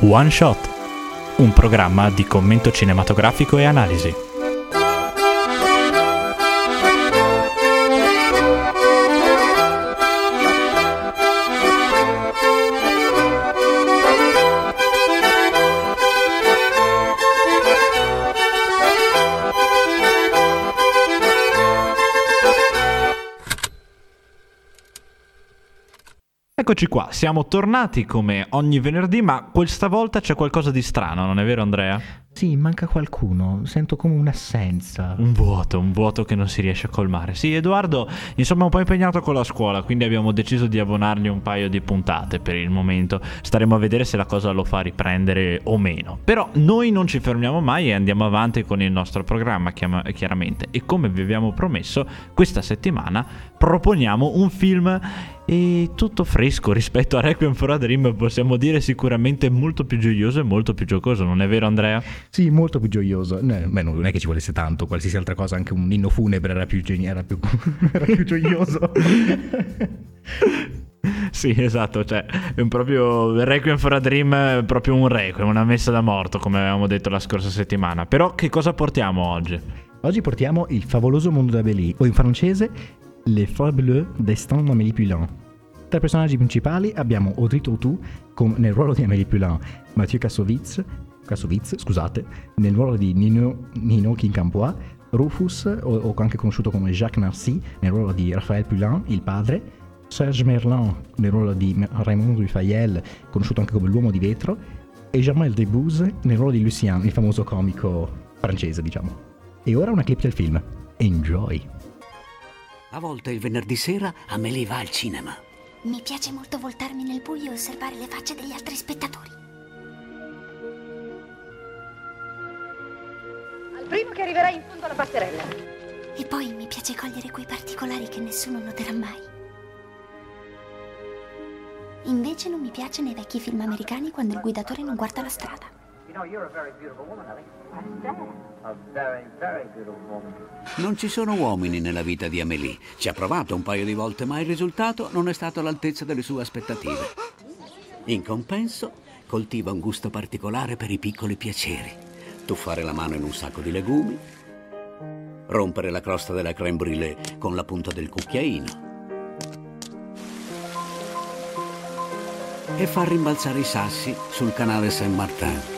One Shot, un programma di commento cinematografico e analisi. Eccoci qua, siamo tornati come ogni venerdì, ma questa volta c'è qualcosa di strano, non è vero Andrea? Sì, manca qualcuno, sento come un'assenza. Un vuoto, un vuoto che non si riesce a colmare. Sì, Edoardo, insomma, è un po' impegnato con la scuola, quindi abbiamo deciso di abbonargli un paio di puntate per il momento. Staremo a vedere se la cosa lo fa riprendere o meno. Però noi non ci fermiamo mai e andiamo avanti con il nostro programma, chiaramente. E come vi abbiamo promesso, questa settimana proponiamo un film e tutto fresco rispetto a Requiem for a Dream possiamo dire sicuramente molto più gioioso e molto più giocoso, non è vero Andrea? Sì, molto più gioioso. No, beh, non è che ci volesse tanto, qualsiasi altra cosa, anche un inno funebre era più, era più, era più gioioso. sì, esatto, cioè è un proprio Requiem for a Dream è proprio un requiem, una messa da morto, come avevamo detto la scorsa settimana. Però che cosa portiamo oggi? Oggi portiamo Il favoloso mondo d'Amélie, o in francese Le fabuleux destin d'Amélie Poulain. Tra i personaggi principali abbiamo Audrey Tautou nel ruolo di Amélie Poulain, Mathieu Kassovitz Kassovitz, scusate, nel ruolo di Nino, Nino Quincampoix, Rufus, o, o, anche conosciuto come Jacques Narcy, nel ruolo di Raphaël Poulain, il padre, Serge Merlin nel ruolo di Raymond Dufayel, conosciuto anche come l'uomo di vetro, e Germain Debbouze nel ruolo di Lucien, il famoso comico francese, diciamo. E ora una clip del film. Enjoy! A volte il venerdì sera Amelie va al cinema. Mi piace molto voltarmi nel buio e osservare le facce degli altri spettatori. primo che arriverà in fondo alla passerella. E poi mi piace cogliere quei particolari che nessuno noterà mai. Invece non mi piace nei vecchi film americani quando il guidatore non guarda la strada. Non ci sono uomini nella vita di Amélie. Ci ha provato un paio di volte, ma il risultato non è stato all'altezza delle sue aspettative. In compenso, coltiva un gusto particolare per i piccoli piaceri tuffare la mano in un sacco di legumi, rompere la crosta della crème brûlée con la punta del cucchiaino e far rimbalzare i sassi sul canale Saint-Martin.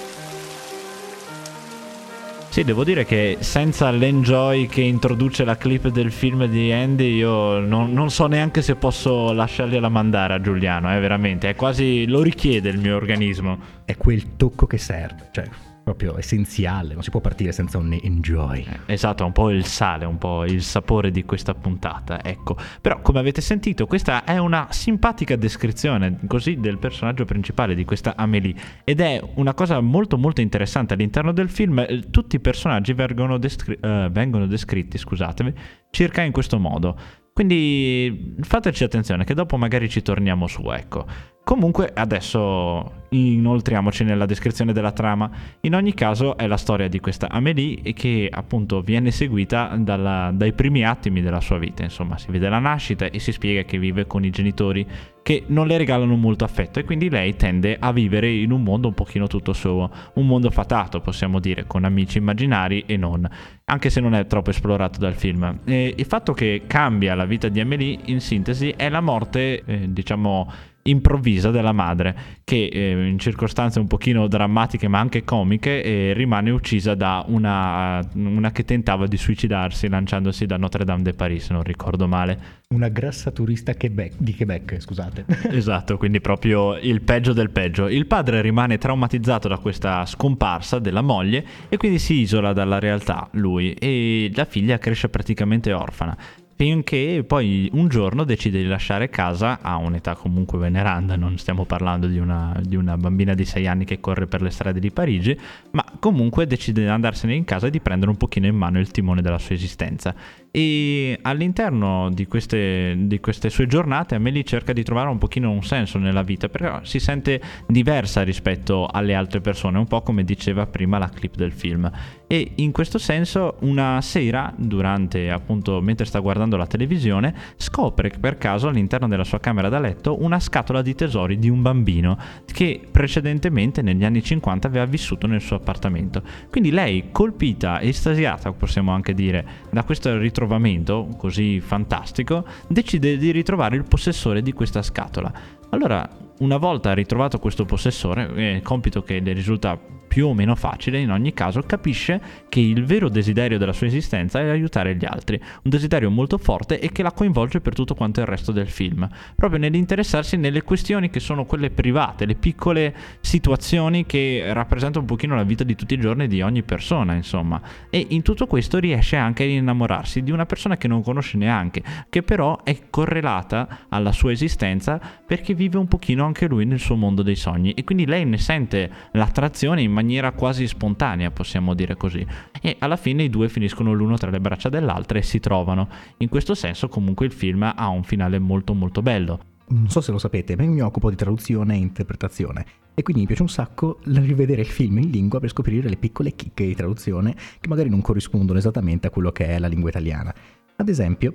Sì, devo dire che senza l'enjoy che introduce la clip del film di Andy, io non, non so neanche se posso lasciargliela mandare a Giuliano, eh, veramente. È quasi. lo richiede il mio organismo. È quel tocco che serve, cioè proprio essenziale, non si può partire senza un enjoy. Eh, esatto, un po' il sale, un po' il sapore di questa puntata, ecco. Però come avete sentito, questa è una simpatica descrizione così del personaggio principale di questa Amélie ed è una cosa molto molto interessante all'interno del film, eh, tutti i personaggi vengono, descri- uh, vengono descritti, scusatemi, circa in questo modo. Quindi fateci attenzione che dopo magari ci torniamo su, ecco. Comunque adesso inoltriamoci nella descrizione della trama. In ogni caso è la storia di questa Amélie che appunto viene seguita dalla, dai primi attimi della sua vita. Insomma, si vede la nascita e si spiega che vive con i genitori che non le regalano molto affetto e quindi lei tende a vivere in un mondo un pochino tutto suo, un mondo fatato possiamo dire, con amici immaginari e non, anche se non è troppo esplorato dal film. E il fatto che cambia la vita di Amélie in sintesi è la morte, eh, diciamo, improvvisa della madre che eh, in circostanze un pochino drammatiche ma anche comiche eh, rimane uccisa da una, una, che tentava di suicidarsi lanciandosi da Notre Dame de Paris se non ricordo male. Una grassa turista Quebec, di Quebec scusate. Esatto quindi proprio il peggio del peggio. Il padre rimane traumatizzato da questa scomparsa della moglie e quindi si isola dalla realtà lui. E la figlia cresce praticamente orfana finché poi un giorno decide di lasciare casa a un'età comunque veneranda, non stiamo parlando di una, di una, bambina di 6 anni che corre per le strade di Parigi, ma comunque decide di andarsene in casa e di prendere un pochino in mano il timone della sua esistenza. E all'interno di queste, di queste, sue giornate Amelie cerca di trovare un pochino un senso nella vita, però si sente diversa rispetto alle altre persone, un po' come diceva prima la clip del film. E in questo senso una sera, durante appunto mentre sta guardando la televisione, scopre per caso all'interno della sua camera da letto una scatola di tesori di un bambino che precedentemente negli anni 50 aveva vissuto nel suo appartamento. Quindi lei, colpita, estasiata, possiamo anche dire, da questo ritorno ritrovamento così fantastico, decide di ritrovare il possessore di questa scatola. Allora, una volta ritrovato questo possessore, compito che le risulta più o meno facile, in ogni caso capisce che il vero desiderio della sua esistenza è aiutare gli altri, un desiderio molto forte e che la coinvolge per tutto quanto il resto del film, proprio nell'interessarsi nelle questioni che sono quelle private, le piccole situazioni che rappresentano un pochino la vita di tutti i giorni di ogni persona, insomma. E in tutto questo riesce anche ad innamorarsi di una persona che non conosce neanche, che però è correlata alla sua esistenza perché vive un pochino anche lui nel suo mondo dei sogni e quindi lei ne sente l'attrazione in maniera quasi spontanea, possiamo dire così. E alla fine i due finiscono l'uno tra le braccia dell'altra e si trovano. In questo senso comunque il film ha un finale molto molto bello. Non so se lo sapete, ma io mi occupo di traduzione e interpretazione e quindi mi piace un sacco rivedere il film in lingua per scoprire le piccole chicche di traduzione che magari non corrispondono esattamente a quello che è la lingua italiana. Ad esempio,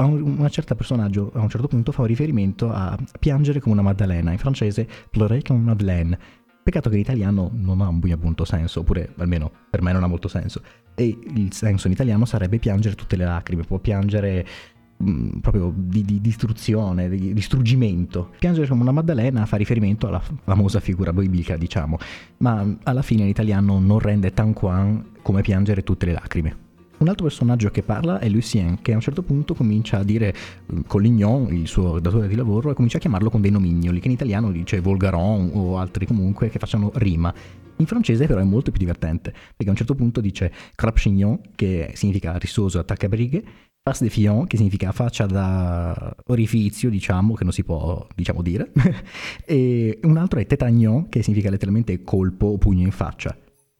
a un, un certo personaggio a un certo punto fa un riferimento a piangere come una Maddalena, in francese pleurer comme une Madeleine, Peccato che in italiano non ha un appunto senso, oppure almeno per me non ha molto senso. E il senso in italiano sarebbe piangere tutte le lacrime, può piangere proprio di, di, distruzione, di distruggimento. Piangere come una Maddalena fa riferimento alla famosa figura biblica, diciamo, ma alla fine in italiano non rende tan quan come piangere tutte le lacrime. Un altro personaggio che parla è Lucien, che a un certo punto comincia a dire mm, Collignon, il suo datore di lavoro, e comincia a chiamarlo con dei nomignoli, che in italiano dice Volgaron o altri comunque che facciano rima. In francese però è molto più divertente, perché a un certo punto dice Crapchignon, che significa rissoso attaccabrighe, face de fion, che significa faccia da orifizio, diciamo, che non si può, diciamo, dire, e un altro è tétagnon, che significa letteralmente colpo o pugno in faccia.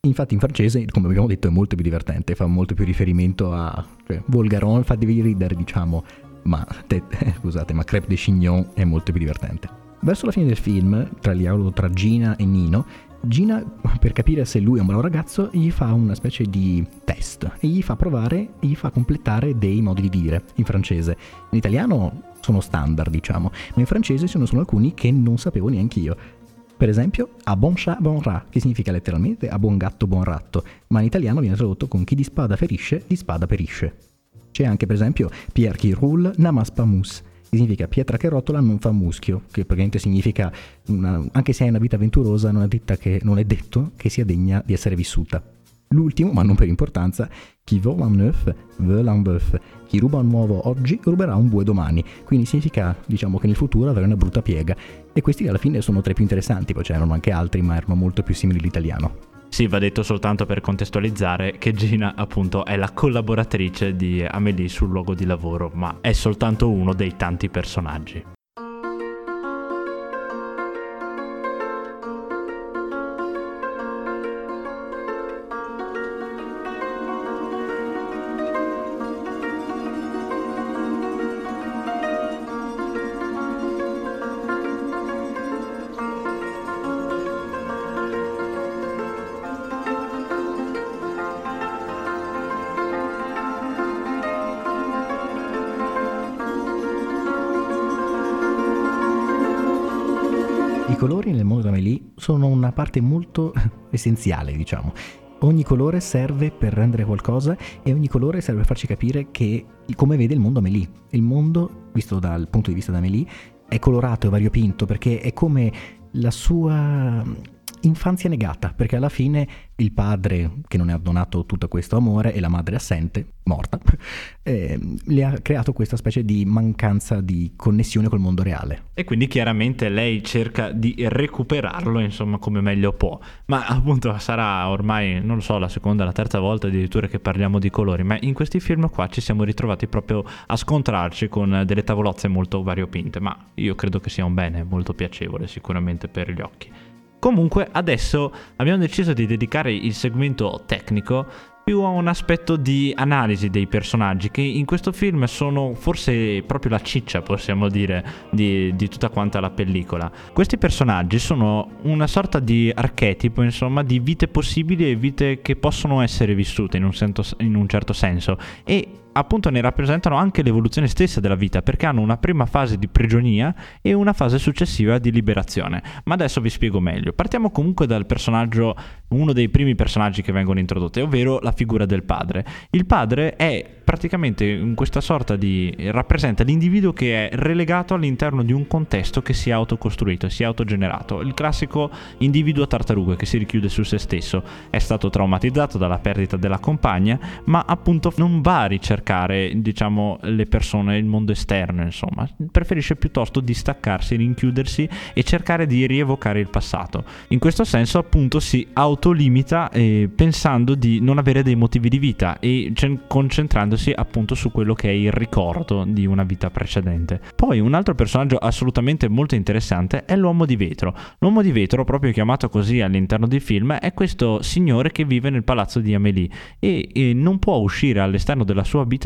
Infatti in francese, come abbiamo detto, è molto più divertente, fa molto più riferimento a... Cioè, Volgaron fa devi ridere, diciamo, ma, te, scusate, ma Crêpe de Chignon è molto più divertente. Verso la fine del film, tra il dialogo tra Gina e Nino, Gina, per capire se lui è un bravo ragazzo, gli fa una specie di test e gli fa provare, gli fa completare dei modi di dire in francese. In italiano sono standard, diciamo, ma in francese ce ne sono alcuni che non sapevo neanche io. Per esempio, a bon chat bon rat, che significa letteralmente a buon gatto buon ratto, ma in italiano viene tradotto con chi di spada ferisce, di spada perisce. C'è anche per esempio Pierre qui roule n'amas pas che significa pietra che rotola non fa muschio, che praticamente significa una, anche se hai una vita avventurosa non è, che, non è detto che sia degna di essere vissuta. L'ultimo, ma non per importanza, chi vole un neuf, vole un bœuf. Chi ruba un uovo oggi ruberà un bue domani. Quindi significa, diciamo, che nel futuro avrà una brutta piega. E questi alla fine sono tra i più interessanti, poi c'erano anche altri, ma erano molto più simili all'italiano. Sì, va detto soltanto per contestualizzare che Gina appunto è la collaboratrice di Amelie sul luogo di lavoro, ma è soltanto uno dei tanti personaggi. Colori nel mondo d'Amélie sono una parte molto essenziale, diciamo. Ogni colore serve per rendere qualcosa e ogni colore serve per farci capire che, come vede il mondo Amélie. Il mondo, visto dal punto di vista d'Amélie, è colorato e variopinto perché è come la sua infanzia negata, perché alla fine il padre che non ha donato tutto questo amore e la madre assente, morta, eh, le ha creato questa specie di mancanza di connessione col mondo reale. E quindi chiaramente lei cerca di recuperarlo, insomma, come meglio può. Ma appunto sarà ormai, non lo so, la seconda, la terza volta addirittura che parliamo di colori, ma in questi film qua ci siamo ritrovati proprio a scontrarci con delle tavolozze molto variopinte, ma io credo che sia un bene molto piacevole sicuramente per gli occhi. Comunque adesso abbiamo deciso di dedicare il segmento tecnico più a un aspetto di analisi dei personaggi che in questo film sono forse proprio la ciccia, possiamo dire, di, di tutta quanta la pellicola. Questi personaggi sono una sorta di archetipo, insomma, di vite possibili e vite che possono essere vissute in un, sento, in un certo senso e appunto ne rappresentano anche l'evoluzione stessa della vita perché hanno una prima fase di prigionia e una fase successiva di liberazione. Ma adesso vi spiego meglio. Partiamo comunque dal personaggio, uno dei primi personaggi che vengono introdotti, ovvero la figura del padre. Il padre è praticamente in questa sorta di rappresenta l'individuo che è relegato all'interno di un contesto che si è autocostruito, si è autogenerato. Il classico individuo tartaruga che si richiude su se stesso. È stato traumatizzato dalla perdita della compagna, ma appunto non va a ricercare, diciamo, le persone, il mondo esterno, insomma. Preferisce piuttosto distaccarsi, rinchiudersi e cercare di rievocare il passato. In questo senso, appunto, si autolimita eh, pensando di non avere dei motivi di vita e concentrandosi concentrandosi appunto su quello che è il ricordo di una vita precedente. Poi un altro personaggio assolutamente molto interessante è l'uomo di vetro. L'uomo di vetro, proprio chiamato così all'interno del film, è questo signore che vive nel palazzo di Amélie e, e non può uscire all'esterno della sua abitazione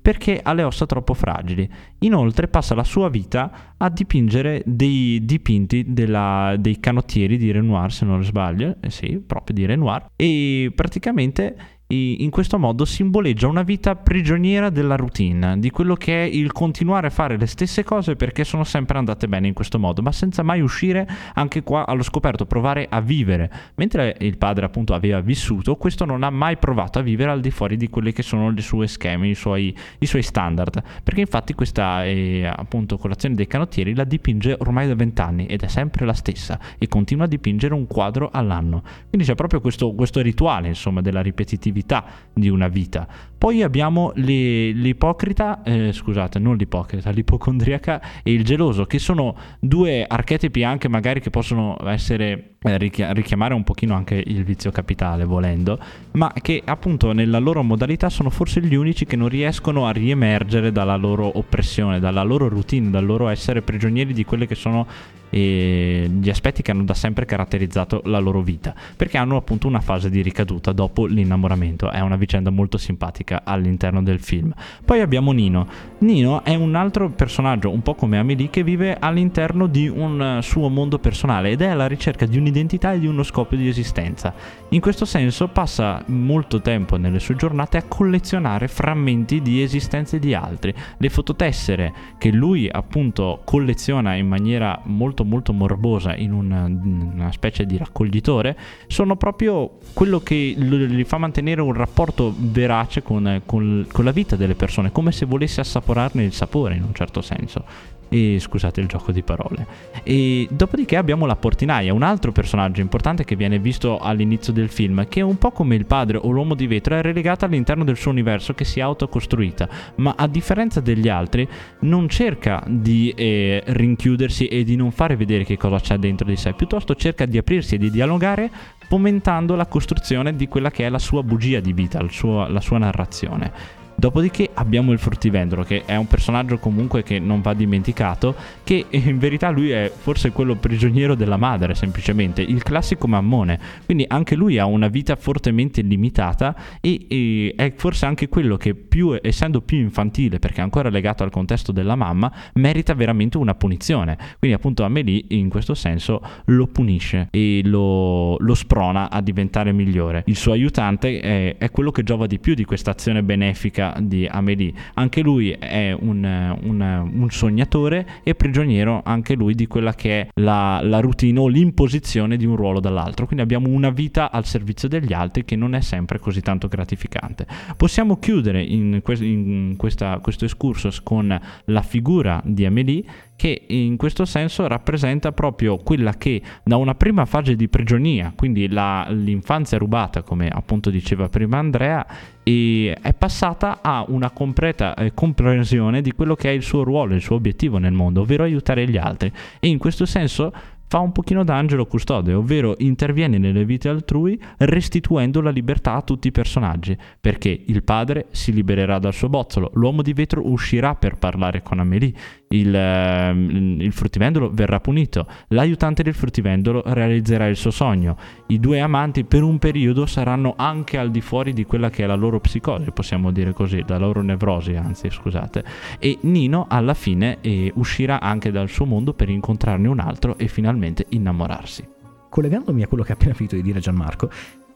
perché ha le ossa troppo fragili. Inoltre passa la sua vita a dipingere dei dipinti della, dei canottieri di Renoir, se non sbaglio, eh sì, proprio di Renoir, e praticamente in questo modo simboleggia una vita prigioniera della routine, di quello che è il continuare a fare le stesse cose perché sono sempre andate bene in questo modo, ma senza mai uscire anche qua allo scoperto, provare a vivere. Mentre il padre appunto aveva vissuto, questo non ha mai provato a vivere al di fuori di quelli che sono i suoi schemi, i suoi, i suoi standard, perché infatti questa eh, appunto colazione dei canottieri la dipinge ormai da vent'anni ed è sempre la stessa e continua a dipingere un quadro all'anno. Quindi c'è proprio questo, questo rituale insomma della ripetitività produttività di una vita. Poi abbiamo le, l'ipocrita, eh, scusate, non l'ipocrita, l'ipocondriaca e il geloso, che sono due archetipi anche magari che possono essere eh, richiamare un pochino anche il vizio capitale volendo, ma che appunto nella loro modalità sono forse gli unici che non riescono a riemergere dalla loro oppressione, dalla loro routine, dal loro essere prigionieri di quelle che sono eh, gli aspetti che hanno da sempre caratterizzato la loro vita, perché hanno appunto una fase di ricaduta dopo l'innamoramento, è una vicenda molto simpatica all'interno del film. Poi abbiamo Nino. Nino è un altro personaggio, un po' come Amelie, che vive all'interno di un suo mondo personale ed è alla ricerca di un'identità e di uno scopo di esistenza. In questo senso passa molto tempo nelle sue giornate a collezionare frammenti di esistenze di altri, le fototessere che lui appunto colleziona in maniera molto molto molto morbosa in una, una specie di raccoglitore sono proprio quello che gli fa mantenere un rapporto verace con, con, con la vita delle persone, come se volesse assaporarne il sapore in un certo senso. E scusate il gioco di parole. E dopodiché abbiamo la portinaia, un altro personaggio importante che viene visto all'inizio del film, che un po' come il padre o l'uomo di vetro, è relegata all'interno del suo universo che si è autocostruita, ma a differenza degli altri non cerca di eh, rinchiudersi e di non fare vedere che cosa c'è dentro di sé, piuttosto cerca di aprirsi e di dialogare fomentando la costruzione di quella che è la sua bugia di vita, suo, la sua narrazione. Dopodiché abbiamo il fruttivendolo, che è un personaggio comunque che non va dimenticato, che in verità lui è forse quello prigioniero della madre, semplicemente, il classico mammone. Quindi anche lui ha una vita fortemente limitata e, e è forse anche quello che più, essendo più infantile, perché è ancora legato al contesto della mamma, merita veramente una punizione. Quindi appunto Amelie in questo senso lo punisce e lo, lo sprona a diventare migliore. Il suo aiutante è, è quello che giova di più di questa azione benefica di Amélie. Anche lui è un, un, un, sognatore e prigioniero anche lui di quella che è la, la routine o l'imposizione di un ruolo dall'altro. Quindi abbiamo una vita al servizio degli altri che non è sempre così tanto gratificante. Possiamo chiudere in, que- in questa, questo excursus con la figura di Amélie che in questo senso rappresenta proprio quella che da una prima fase di prigionia, quindi la, l'infanzia rubata, come appunto diceva prima Andrea, è passata a una completa eh, comprensione di quello che è il suo ruolo, il suo obiettivo nel mondo, ovvero aiutare gli altri. E in questo senso fa un pochino da angelo custode, ovvero interviene nelle vite altrui restituendo la libertà a tutti i personaggi, perché il padre si libererà dal suo bozzolo, l'uomo di vetro uscirà per parlare con Amélie, il, ehm, il, fruttivendolo verrà punito, l'aiutante del fruttivendolo realizzerà il suo sogno, i due amanti per un periodo saranno anche al di fuori di quella che è la loro psicosi, possiamo dire così, la loro nevrosi, anzi scusate, e Nino alla fine eh, uscirà anche dal suo mondo per incontrarne un altro e finalmente innamorarsi. Collegandomi a quello che ha appena finito di dire Gianmarco,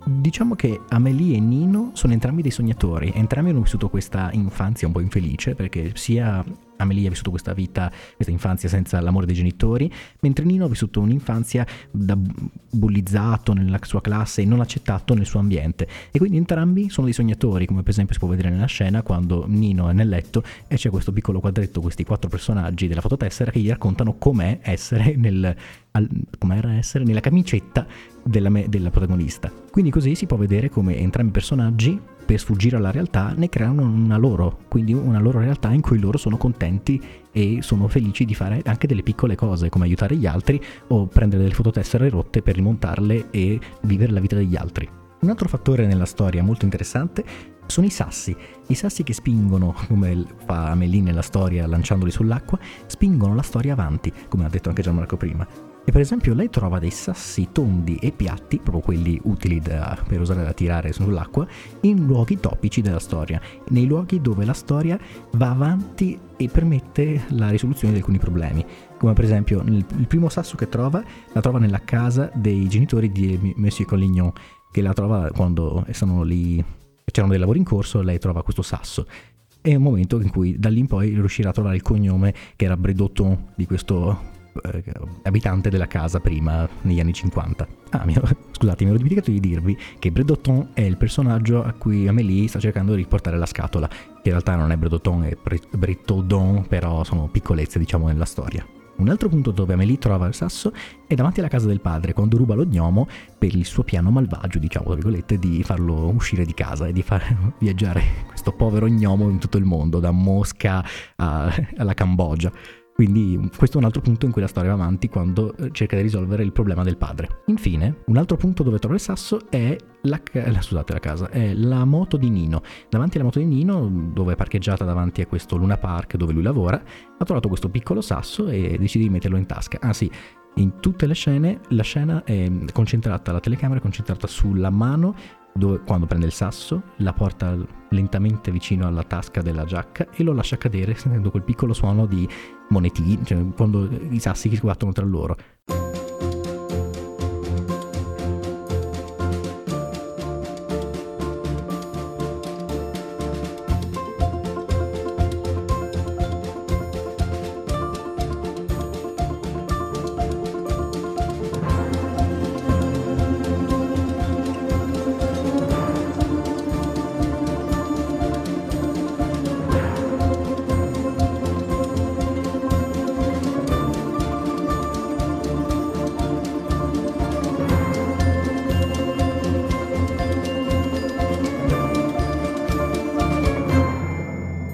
Diciamo che Amelie e Nino sono entrambi dei sognatori, entrambi hanno vissuto questa infanzia un po' infelice perché sia Amelie ha vissuto questa vita, questa infanzia senza l'amore dei genitori, mentre Nino ha vissuto un'infanzia da bullizzato nella sua classe e non accettato nel suo ambiente. E quindi entrambi sono dei sognatori, come per esempio si può vedere nella scena quando Nino è nel letto e c'è questo piccolo quadretto, questi quattro personaggi della fototessera che gli raccontano com'è essere nel, al, com'era essere nella camicetta della, della protagonista. Quindi così si può vedere come entrambi i personaggi per sfuggire alla realtà ne creano una loro, quindi una loro realtà in cui loro sono contenti e sono felici di fare anche delle piccole cose come aiutare gli altri o prendere delle fototessere rotte per rimontarle e vivere la vita degli altri. Un altro fattore nella storia molto interessante sono i sassi. I sassi che spingono, come fa Amelie nella storia lanciandoli sull'acqua, spingono la storia avanti, come ha detto anche Gianmarco prima. E per esempio lei trova dei sassi tondi e piatti, proprio quelli utili da, per usare da tirare sull'acqua, in luoghi topici della storia, nei luoghi dove la storia va avanti e permette la risoluzione di alcuni problemi. Come per esempio il, il primo sasso che trova, la trova nella casa dei genitori di Monsieur Collignon, che la trova quando stanno lì, c'erano dei lavori in corso, lei trova questo sasso è un momento in cui da lì in poi riuscirà a trovare il cognome che era Bredotton di questo eh, abitante della casa prima, negli anni 50. Ah, mi, scusate, mi ero dimenticato di dirvi che Bredotton è il personaggio a cui Amélie sta cercando di riportare la scatola, che in realtà non è Bredotton, è Bretodon, però sono piccolezze, diciamo, nella storia. Un altro punto dove Amélie trova il sasso è davanti alla casa del padre, quando ruba lo gnomo per il suo piano malvagio, diciamo, tra virgolette, di farlo uscire di casa e di far viaggiare questo povero gnomo in tutto il mondo, da Mosca a, alla Cambogia. Quindi questo è un altro punto in cui la storia va avanti quando eh, cerca di risolvere il problema del padre. Infine, un altro punto dove trova il sasso è la, scusate, la casa, è la moto di Nino. Davanti alla moto di Nino, dove è parcheggiata davanti a questo Luna Park dove lui lavora, ha trovato questo piccolo sasso e decide di metterlo in tasca. Ah sì, in tutte le scene la scena è concentrata, la telecamera è concentrata sulla mano dove, quando prende il sasso, la porta lentamente vicino alla tasca della giacca e lo lascia cadere sentendo quel piccolo suono di monetine, cioè quando i sassi si sbattono tra loro.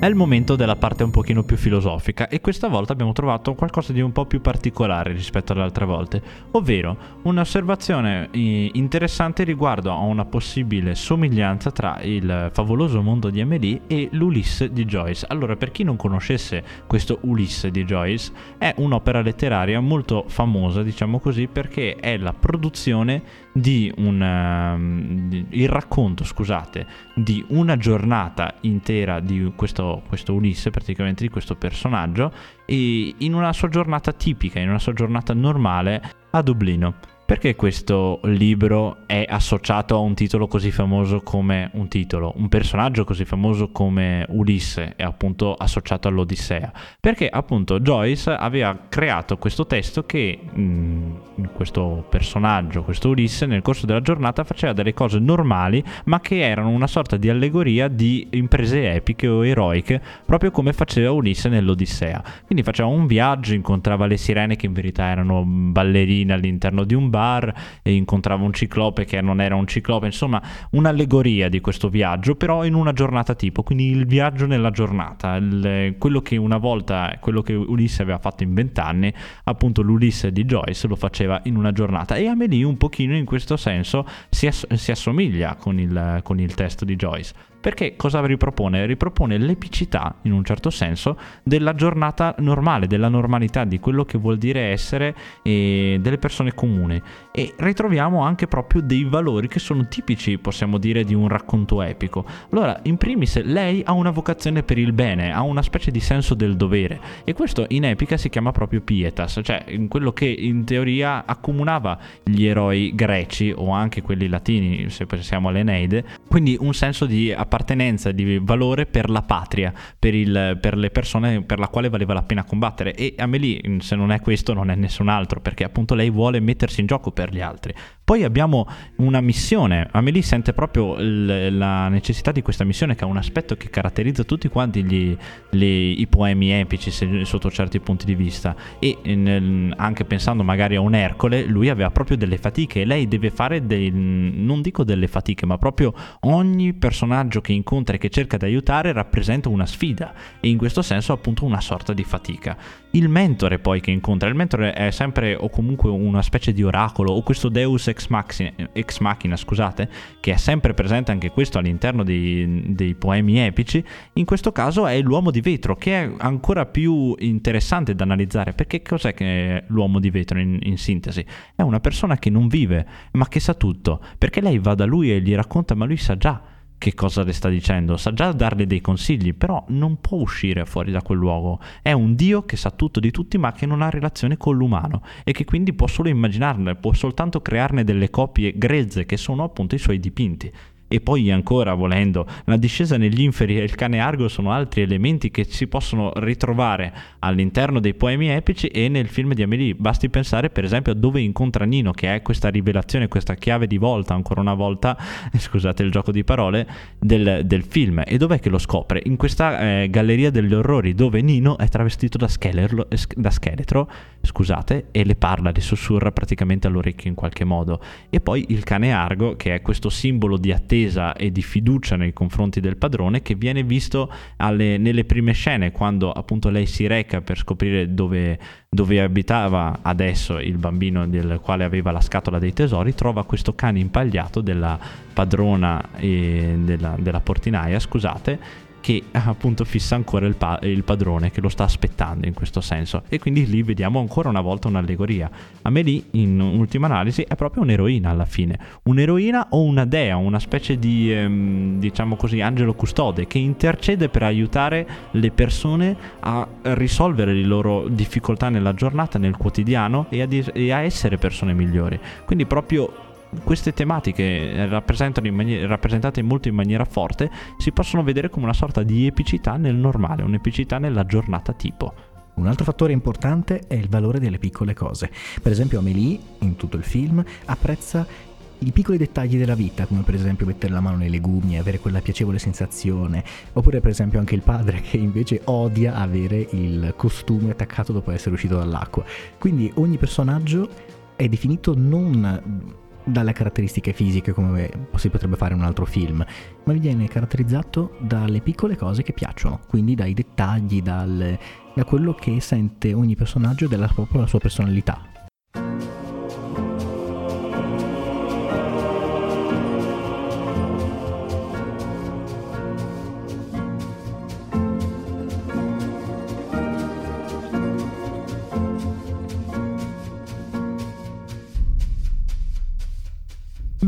Il momento della parte un pochino più filosofica e questa volta abbiamo trovato qualcosa di un po' più particolare rispetto alle altre volte, ovvero un'osservazione eh, interessante riguardo a una possibile somiglianza tra il favoloso mondo di Amélie e l'Ulisse di Joyce. Allora, per chi non conoscesse questo Ulisse di Joyce, è un'opera letteraria molto famosa, diciamo così, perché è la produzione di un di, il racconto, scusate, di una giornata intera di questo, questo Ulisse, praticamente di questo personaggio, e in una sua giornata tipica, in una sua giornata normale a Dublino. Perché questo libro è associato a un titolo così famoso come un titolo, un personaggio così famoso come Ulisse è appunto associato all'Odissea? Perché appunto Joyce aveva creato questo testo che mh, mm, questo personaggio, questo Ulisse, nel corso della giornata faceva delle cose normali, ma che erano una sorta di allegoria di imprese epiche o eroiche, proprio come faceva Ulisse nell'Odissea. Quindi faceva un viaggio, incontrava le sirene che in verità erano ballerine all'interno di un bar bar e incontrava un ciclope che non era un ciclope, insomma un'allegoria di questo viaggio, però in una giornata tipo, quindi il viaggio nella giornata, il, quello che una volta, quello che Ulisse aveva fatto in vent'anni, appunto l'Ulisse di Joyce lo faceva in una giornata. E Amelie un pochino in questo senso si, ass- si assomiglia con il, con il testo di Joyce Perché cosa ripropone? Ripropone l'epicità, in un certo senso, della giornata normale, della normalità, di quello che vuol dire essere eh, delle persone comuni. E ritroviamo anche proprio dei valori che sono tipici, possiamo dire, di un racconto epico. Allora, in primis, lei ha una vocazione per il bene, ha una specie di senso del dovere. E questo in epica si chiama proprio pietas, cioè quello che in teoria accomunava gli eroi greci o anche quelli latini, se pensiamo all'Eneide. Quindi un senso di appartenenza, di valore per la patria, per, il, per le persone per la quale valeva la pena combattere. E Amelie, se non è questo, non è nessun altro, perché appunto lei vuole mettersi in gioco per gli altri. Poi abbiamo una missione. Amelie sente proprio l- la necessità di questa missione, che ha un aspetto che caratterizza tutti quanti gli, gli, i poemi epici se, sotto certi punti di vista. E nel, anche pensando magari a un Ercole, lui aveva proprio delle fatiche. E lei deve fare dei, non dico delle fatiche, ma proprio ogni personaggio che incontra e che cerca di aiutare rappresenta una sfida. E in questo senso, appunto, una sorta di fatica. Il mentore poi che incontra, il mentore è sempre o comunque una specie di oracolo o questo Deus ex machina, ex machina scusate, che è sempre presente anche questo all'interno dei, dei, poemi epici, in questo caso è l'uomo di vetro che è ancora più interessante da analizzare perché cos'è che l'uomo di vetro in, in sintesi? È una persona che non vive ma che sa tutto perché lei va da lui e gli racconta ma lui sa già che cosa le sta dicendo, sa già darle dei consigli, però non può uscire fuori da quel luogo. È un Dio che sa tutto di tutti, ma che non ha relazione con l'umano e che quindi può solo immaginarne, può soltanto crearne delle copie grezze che sono appunto i suoi dipinti. E poi ancora, volendo, la discesa negli inferi e il cane argo sono altri elementi che si possono ritrovare all'interno dei poemi epici e nel film di Amélie. Basti pensare per esempio a dove incontra Nino, che è questa rivelazione, questa chiave di volta, ancora una volta, scusate il gioco di parole, del, del film. E dov'è che lo scopre? In questa eh, galleria degli orrori, dove Nino è travestito da, scheletro, da scheletro, scusate, e le parla, le sussurra praticamente all'orecchio in qualche modo. E poi il cane argo, che è questo simbolo di attesa attesa e di fiducia nei confronti del padrone che viene visto alle, nelle prime scene quando appunto lei si reca per scoprire dove, dove abitava adesso il bambino del quale aveva la scatola dei tesori, trova questo cane impagliato della padrona della, della portinaia, scusate, che appunto fissa ancora il, pa- il, padrone che lo sta aspettando in questo senso. E quindi lì vediamo ancora una volta un'allegoria. Amelie in ultima analisi è proprio un'eroina alla fine. Un'eroina o una dea una specie di ehm, diciamo così angelo custode che intercede per aiutare le persone a risolvere le loro difficoltà nella giornata nel quotidiano e a, di- e a essere persone migliori. Quindi proprio queste tematiche in maniera, rappresentate molto in maniera forte si possono vedere come una sorta di epicità nel normale, un'epicità nella giornata tipo. Un altro fattore importante è il valore delle piccole cose. Per esempio Amélie, in tutto il film, apprezza i piccoli dettagli della vita, come per esempio mettere la mano nei legumi e avere quella piacevole sensazione, oppure per esempio anche il padre che invece odia avere il costume attaccato dopo essere uscito dall'acqua. Quindi ogni personaggio è definito non dalle caratteristiche fisiche come si potrebbe fare in un altro film, ma viene caratterizzato dalle piccole cose che piacciono, quindi dai dettagli, dal, da quello che sente ogni personaggio della propria sua personalità.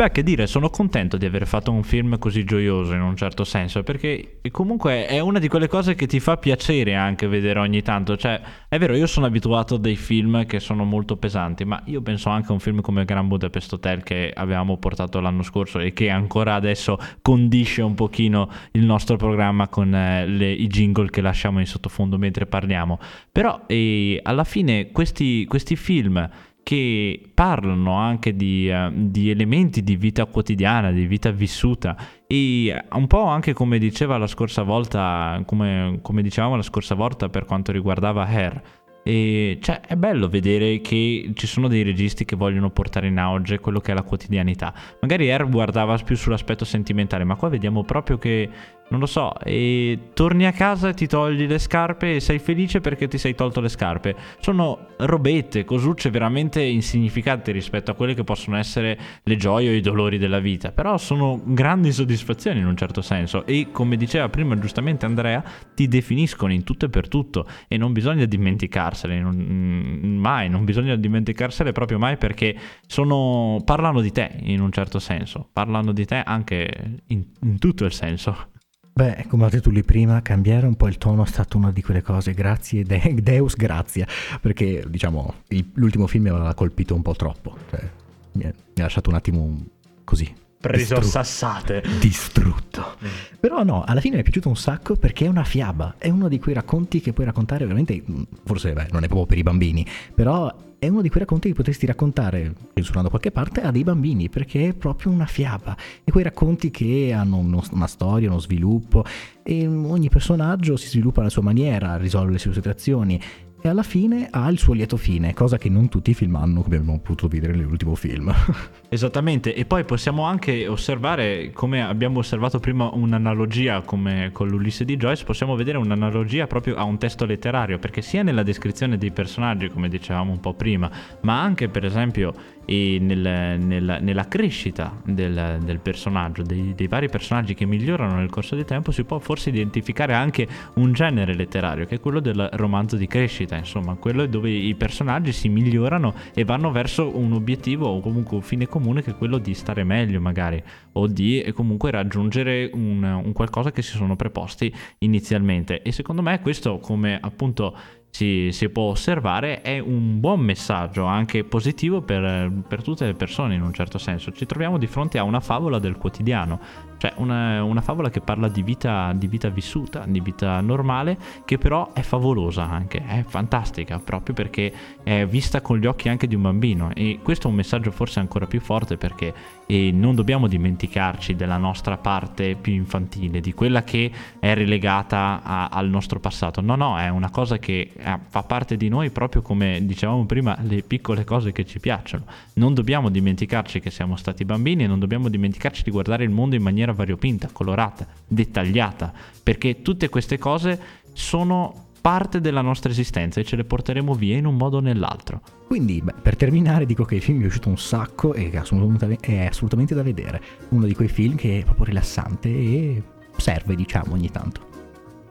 Beh, che dire, sono contento di aver fatto un film così gioioso in un certo senso, perché comunque è una di quelle cose che ti fa piacere anche vedere ogni tanto. Cioè, è vero, io sono abituato a dei film che sono molto pesanti, ma io penso anche a un film come Gran Budapest Hotel che avevamo portato l'anno scorso e che ancora adesso condisce un pochino il nostro programma con eh, le, i jingle che lasciamo in sottofondo mentre parliamo. Però eh, alla fine questi, questi film che parlano anche di, uh, di, elementi di vita quotidiana, di vita vissuta e un po' anche come diceva la scorsa volta, come, come dicevamo la scorsa volta per quanto riguardava Hair. E cioè è bello vedere che ci sono dei registi che vogliono portare in auge quello che è la quotidianità. Magari Hair guardava più sull'aspetto sentimentale, ma qua vediamo proprio che non lo so, e torni a casa e ti togli le scarpe e sei felice perché ti sei tolto le scarpe. Sono robette, cosucce veramente insignificanti rispetto a quelle che possono essere le gioie o i dolori della vita, però sono grandi soddisfazioni in un certo senso e come diceva prima giustamente Andrea, ti definiscono in tutto e per tutto e non bisogna dimenticarsele, non, mm, mai, non bisogna dimenticarsele proprio mai perché sono, parlano di te in un certo senso, parlano di te anche in, in tutto il senso. Beh, come hai detto lì prima, cambiare un po' il tono è stata una di quelle cose, grazie, de- Deus grazia, perché diciamo il, l'ultimo film mi aveva colpito un po' troppo, cioè, mi, ha, lasciato un attimo così. Preso distru- sassate. Distrutto. Però no, alla fine mi è piaciuto un sacco perché è una fiaba, è uno di quei racconti che puoi raccontare veramente, forse beh, non è proprio per i bambini, però è uno di quei racconti che potresti raccontare, censurando da qualche parte, a dei bambini, perché è proprio una fiaba. E quei racconti che hanno uno, una storia, uno sviluppo, e ogni personaggio si sviluppa alla sua maniera, risolve le sue situazioni e alla fine ha il suo lieto fine, cosa che non tutti i film hanno, come abbiamo potuto vedere nell'ultimo film. Esattamente, e poi possiamo anche osservare, come abbiamo osservato prima un'analogia come con l'Ulisse di Joyce, possiamo vedere un'analogia proprio a un testo letterario, perché sia nella descrizione dei personaggi, come dicevamo un po' prima, ma anche per esempio nel, nel, nella crescita del, del personaggio, dei, dei, vari personaggi che migliorano nel corso del tempo, si può forse identificare anche un genere letterario, che è quello del romanzo di crescita, insomma, quello dove i personaggi si migliorano e vanno verso un obiettivo o comunque un fine comune che è quello di stare meglio magari, o di comunque raggiungere un, un qualcosa che si sono preposti inizialmente. E secondo me questo come appunto si, si, può osservare è un buon messaggio anche positivo per, per, tutte le persone in un certo senso. Ci troviamo di fronte a una favola del quotidiano, cioè una, una favola che parla di vita, di vita, vissuta, di vita normale, che però è favolosa anche, è fantastica proprio perché è vista con gli occhi anche di un bambino e questo è un messaggio forse ancora più forte perché non dobbiamo dimenticarci della nostra parte più infantile, di quella che è relegata a, al nostro passato. No, no, è una cosa che eh, fa parte di noi proprio come dicevamo prima, le piccole cose che ci piacciono. Non dobbiamo dimenticarci che siamo stati bambini e non dobbiamo dimenticarci di guardare il mondo in maniera variopinta, colorata, dettagliata, perché tutte queste cose sono parte della nostra esistenza e ce le porteremo via in un modo o nell'altro. Quindi, beh, per terminare, dico che il film mi è piaciuto un sacco e è assolutamente da vedere. Uno di quei film che è proprio rilassante e serve, diciamo, ogni tanto.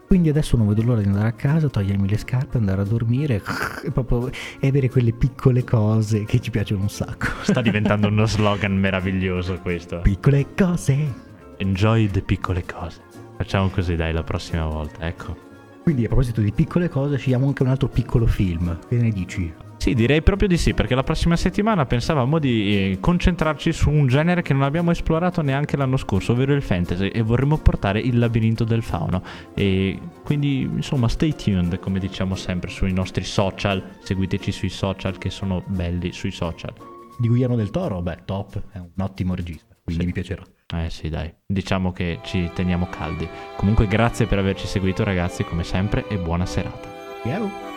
Quindi adesso non vedo l'ora di andare a casa, togliermi le scarpe, andare a dormire e, proprio, e avere quelle piccole cose che ci piacciono un sacco. Sta diventando uno slogan meraviglioso questo. Piccole cose. Enjoy the piccole cose. Facciamo così dai la prossima volta, ecco. Quindi a proposito di piccole cose, scegliamo anche un altro piccolo film. Che ne dici? Sì, direi proprio di sì, perché la prossima settimana pensavamo di eh, concentrarci su un genere che non abbiamo esplorato neanche l'anno scorso, ovvero il fantasy, e vorremmo portare il labirinto del fauno. E quindi, insomma, stay tuned, come diciamo sempre, sui nostri social. Seguiteci sui social, che sono belli sui social. Di Guillermo del Toro, beh, top, è un ottimo regista, quindi sì. mi piacerà. Eh sì, dai, diciamo che ci teniamo caldi. Comunque, grazie per averci seguito, ragazzi, come sempre, e buona serata. Ciao.